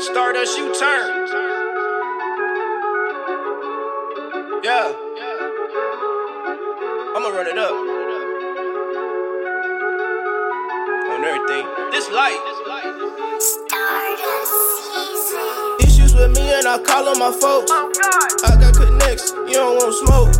Stardust U turn. Yeah. I'ma run it up. On everything. This light. Stardust season. Issues with me and I call on my folks. Oh, I got connects, you don't want smoke.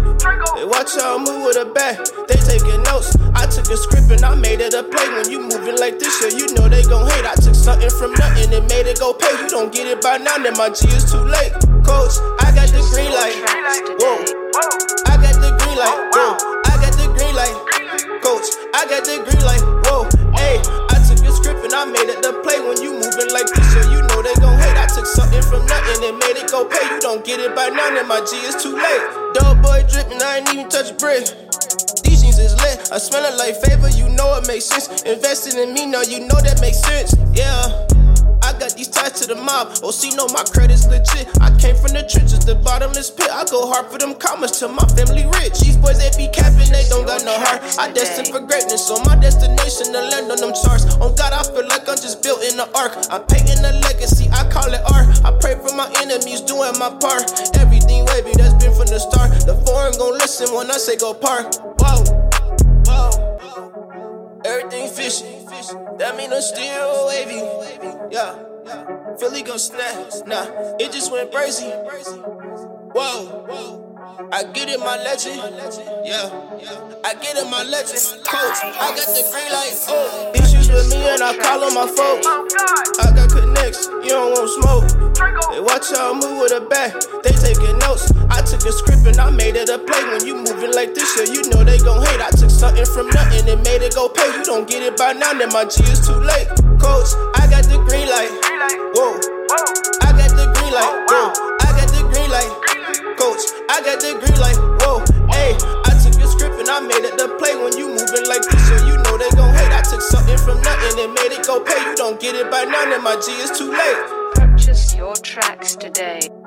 They watch how I move with a bat, they taking notes. I took a script and I made it a play. When you moving like this, yeah, you know they gon' hate. I took something from nothing and made it go pay. You don't get it by now, then my G is too late. Coach, I got the green light. Whoa, I got the green light. Whoa, I got the green light. Coach, I got the green light. Whoa, hey, I took a script and I made it the play. When you moving like this, yeah, you know they gon' hate. I took something from nothing and made it go pay. You don't get it by now, then my G is too late. Dog boy dripping, I ain't even touch brick. These jeans is lit. I smell it like favor, you know it makes sense. Investing in me, now you know that makes sense. Yeah. I got these ties to the mob. Oh, see, no, my credit's legit. I came from the trenches, the bottomless pit. I go hard for them commas till my family rich. These boys, they be capping, they don't got no heart. I destined for greatness, on my destination to land on them charts. On God, I feel like I'm just built in the ark. I'm painting a legacy, I call it art. I pray for my enemies, doing my part. Everything wavy, that's been from the start. The foreign gon' listen when I say go park. Whoa, whoa. Everything fishy. That mean I'm still wavy. Yeah. Philly gon' snap. Nah, it just went crazy. Whoa. I get it, my legend. Yeah. I get it, my legend. Coach, I got the green light. Oh, issues with me and I call on my folks. I got connects, you don't want smoke. They watch I move with a bat, they taking notes. I took a script and I made it a play. When you moving like this, yeah, you know they gon' hate. I took something from nothing and made it go pay. You don't get it by now, then my G is too late. Coach, I got the green light. Whoa, I got the green light. Oh, Whoa, I got the green light. Coach, I got the green light. Whoa, hey, I took a script and I made it the play. When you moving like this, yeah, you know they gon' hate. I took something from nothing and made it go pay. You don't get it by now, then my G is too late. Tracks today.